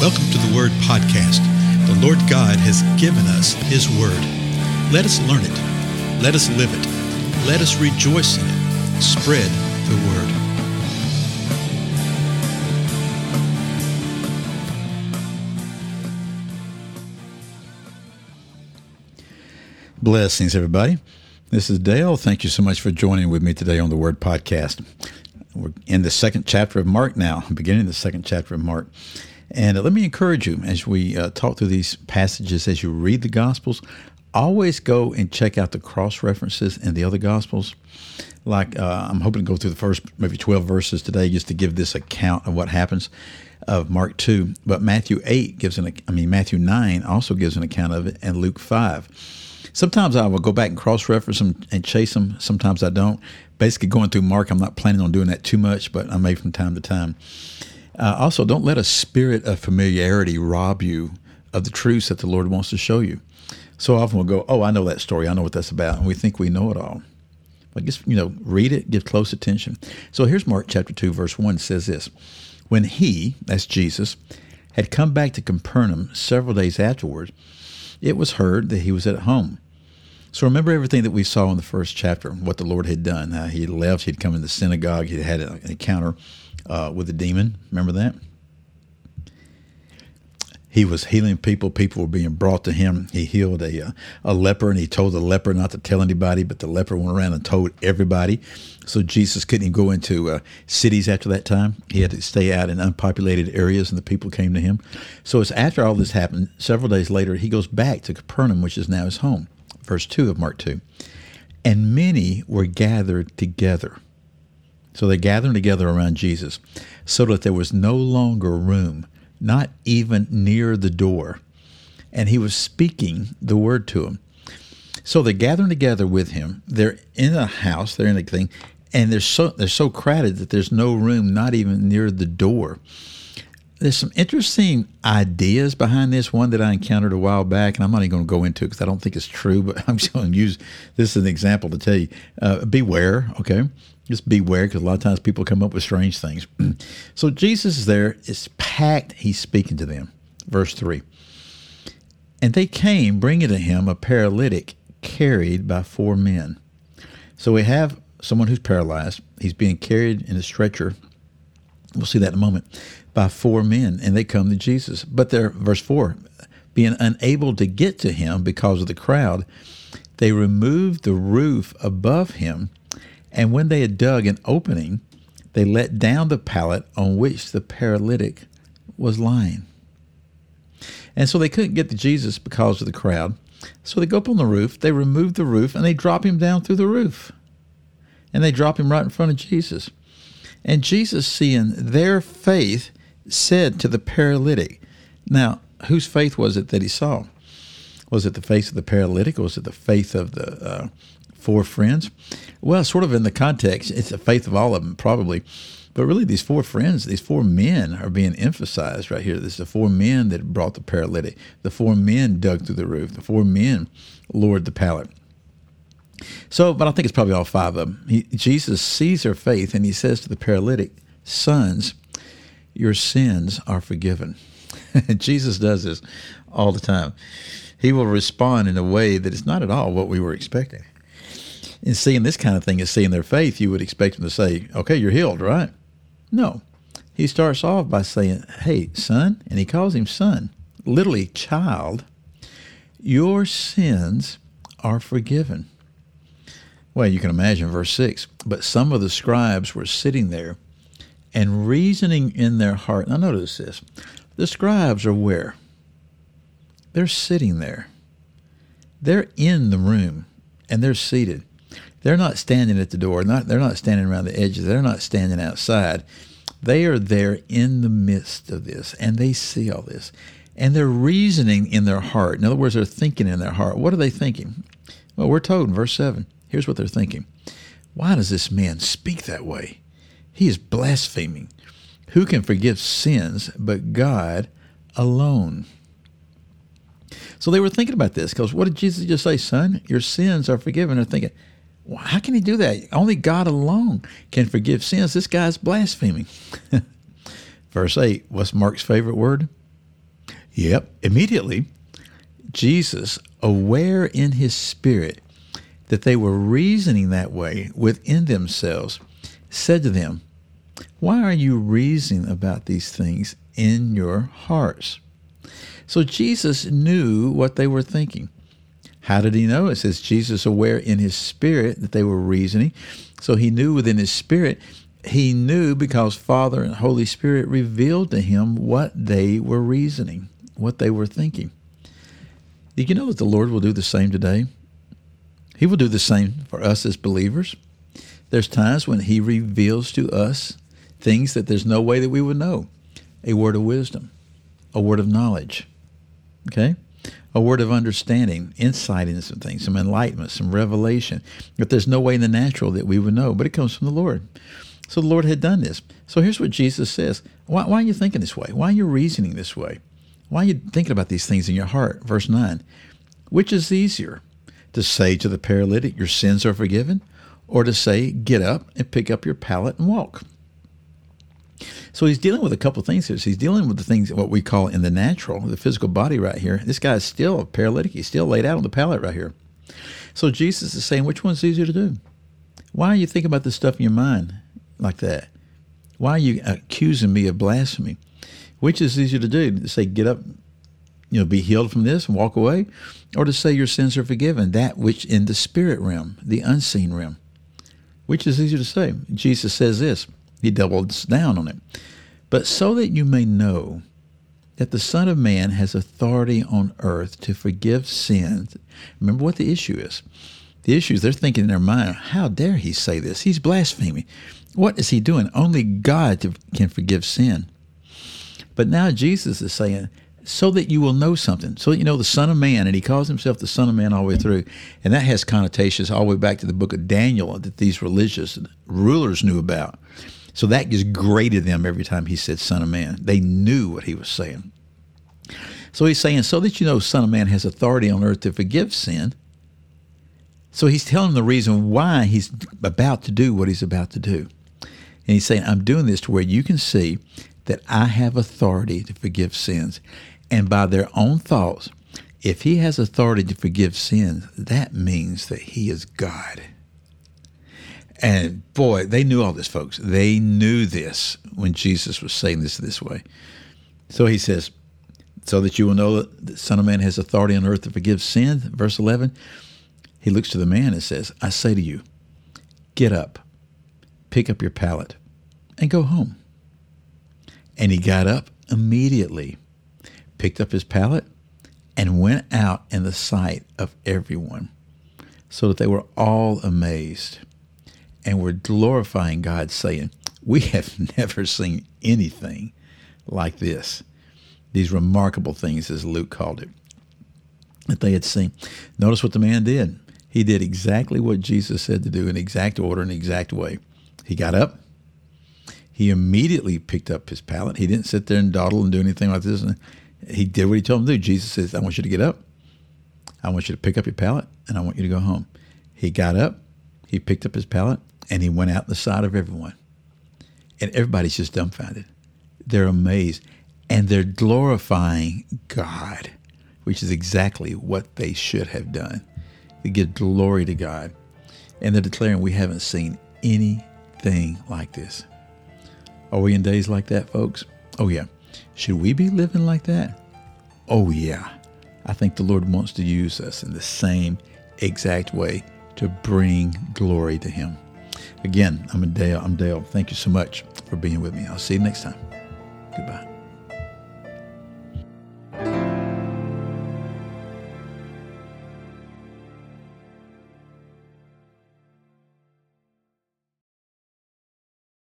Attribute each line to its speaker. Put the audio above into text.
Speaker 1: Welcome to the Word Podcast. The Lord God has given us His Word. Let us learn it. Let us live it. Let us rejoice in it. Spread the Word.
Speaker 2: Blessings, everybody. This is Dale. Thank you so much for joining with me today on the Word Podcast. We're in the second chapter of Mark now, beginning the second chapter of Mark. And uh, let me encourage you as we uh, talk through these passages, as you read the Gospels, always go and check out the cross references in the other Gospels. Like uh, I'm hoping to go through the first maybe 12 verses today just to give this account of what happens of Mark 2. But Matthew 8 gives an, I mean, Matthew 9 also gives an account of it, and Luke 5. Sometimes I will go back and cross reference them and chase them. Sometimes I don't. Basically, going through Mark, I'm not planning on doing that too much, but I may from time to time. Uh, also, don't let a spirit of familiarity rob you of the truths that the Lord wants to show you. So often we'll go, Oh, I know that story. I know what that's about. And we think we know it all. But just, you know, read it, give close attention. So here's Mark chapter 2, verse 1 says this When he, that's Jesus, had come back to Capernaum several days afterwards, it was heard that he was at home. So remember everything that we saw in the first chapter, what the Lord had done. How he left, he'd come in the synagogue, he'd had an encounter uh, with a demon. Remember that? He was healing people. People were being brought to him. He healed a, uh, a leper, and he told the leper not to tell anybody, but the leper went around and told everybody. So Jesus couldn't go into uh, cities after that time. He had to stay out in unpopulated areas, and the people came to him. So it's after all this happened, several days later, he goes back to Capernaum, which is now his home. Verse 2 of Mark 2. And many were gathered together. So they're gathering together around Jesus so that there was no longer room not even near the door. And he was speaking the word to them. So they're gathering together with him. They're in a house, they're in a thing, and they're so they're so crowded that there's no room, not even near the door. There's some interesting ideas behind this. One that I encountered a while back, and I'm not even going to go into it because I don't think it's true, but I'm just going to use this as an example to tell you uh, beware, okay? Just beware because a lot of times people come up with strange things. so Jesus is there, it's packed, he's speaking to them. Verse 3 And they came, bringing to him a paralytic carried by four men. So we have someone who's paralyzed, he's being carried in a stretcher. We'll see that in a moment by four men, and they come to Jesus. But they're, verse 4, being unable to get to him because of the crowd, they removed the roof above him and when they had dug an opening, they let down the pallet on which the paralytic was lying. And so they couldn't get to Jesus because of the crowd. So they go up on the roof, they remove the roof, and they drop him down through the roof. And they drop him right in front of Jesus. And Jesus, seeing their faith, said to the paralytic, Now, whose faith was it that he saw? Was it the faith of the paralytic, or was it the faith of the uh, four friends? Well, sort of in the context, it's the faith of all of them, probably. But really, these four friends, these four men are being emphasized right here. This is the four men that brought the paralytic. The four men dug through the roof. The four men lowered the pallet. So, but I think it's probably all five of them. He, Jesus sees their faith and he says to the paralytic, Sons, your sins are forgiven. Jesus does this all the time. He will respond in a way that is not at all what we were expecting in seeing this kind of thing is seeing their faith, you would expect them to say, okay, you're healed, right? No. He starts off by saying, hey, son, and he calls him son, literally child, your sins are forgiven. Well, you can imagine verse 6. But some of the scribes were sitting there and reasoning in their heart. Now, notice this. The scribes are where? They're sitting there. They're in the room and they're seated. They're not standing at the door. Not they're not standing around the edges. They're not standing outside. They are there in the midst of this, and they see all this, and they're reasoning in their heart. In other words, they're thinking in their heart. What are they thinking? Well, we're told in verse seven. Here's what they're thinking: Why does this man speak that way? He is blaspheming. Who can forgive sins but God alone? So they were thinking about this because what did Jesus just say, son? Your sins are forgiven. They're thinking, well, how can he do that? Only God alone can forgive sins. This guy's blaspheming. Verse 8, what's Mark's favorite word? Yep. Immediately, Jesus, aware in his spirit that they were reasoning that way within themselves, said to them, Why are you reasoning about these things in your hearts? So Jesus knew what they were thinking. How did he know? It says Jesus aware in his spirit that they were reasoning. So he knew within his spirit. He knew because Father and Holy Spirit revealed to him what they were reasoning, what they were thinking. Do you know that the Lord will do the same today? He will do the same for us as believers. There's times when He reveals to us things that there's no way that we would know. A word of wisdom, a word of knowledge, okay? A word of understanding, insight into some things, some enlightenment, some revelation. But there's no way in the natural that we would know, but it comes from the Lord. So the Lord had done this. So here's what Jesus says. Why, why are you thinking this way? Why are you reasoning this way? Why are you thinking about these things in your heart? Verse 9. Which is easier? To say to the paralytic, Your sins are forgiven, or to say, Get up and pick up your pallet and walk. So he's dealing with a couple things here. So he's dealing with the things what we call in the natural, the physical body right here. This guy is still a paralytic. He's still laid out on the pallet right here. So Jesus is saying, which one's easier to do? Why are you thinking about this stuff in your mind like that? Why are you accusing me of blasphemy? Which is easier to do? To say, get up, you know, be healed from this and walk away, or to say your sins are forgiven, that which in the spirit realm, the unseen realm. Which is easier to say? Jesus says this. He doubles down on it. But so that you may know that the Son of Man has authority on earth to forgive sins. Remember what the issue is. The issue is they're thinking in their mind, how dare he say this? He's blaspheming. What is he doing? Only God can forgive sin. But now Jesus is saying, so that you will know something, so that you know the Son of Man, and he calls himself the Son of Man all the way through. And that has connotations all the way back to the book of Daniel that these religious rulers knew about. So that just grated them every time he said Son of Man. They knew what he was saying. So he's saying, so that you know Son of Man has authority on earth to forgive sin. So he's telling the reason why he's about to do what he's about to do. And he's saying, I'm doing this to where you can see that I have authority to forgive sins. And by their own thoughts, if he has authority to forgive sins, that means that he is God. And boy, they knew all this, folks. They knew this when Jesus was saying this this way. So he says, so that you will know that the Son of Man has authority on earth to forgive sins. Verse 11, he looks to the man and says, I say to you, get up, pick up your pallet, and go home. And he got up immediately, picked up his pallet, and went out in the sight of everyone, so that they were all amazed and were glorifying God, saying, We have never seen anything like this. These remarkable things, as Luke called it, that they had seen. Notice what the man did. He did exactly what Jesus said to do in exact order, in exact way. He got up, he immediately picked up his pallet. He didn't sit there and dawdle and do anything like this. And He did what he told him to do. Jesus says, I want you to get up. I want you to pick up your pallet and I want you to go home. He got up, he picked up his pallet, and he went out the side of everyone. And everybody's just dumbfounded. They're amazed. And they're glorifying God, which is exactly what they should have done. They give glory to God. And they're declaring, We haven't seen anything like this. Are we in days like that, folks? Oh, yeah. Should we be living like that? Oh, yeah. I think the Lord wants to use us in the same exact way to bring glory to Him. Again, I'm Dale. I'm Dale. Thank you so much for being with me. I'll see you next time. Goodbye.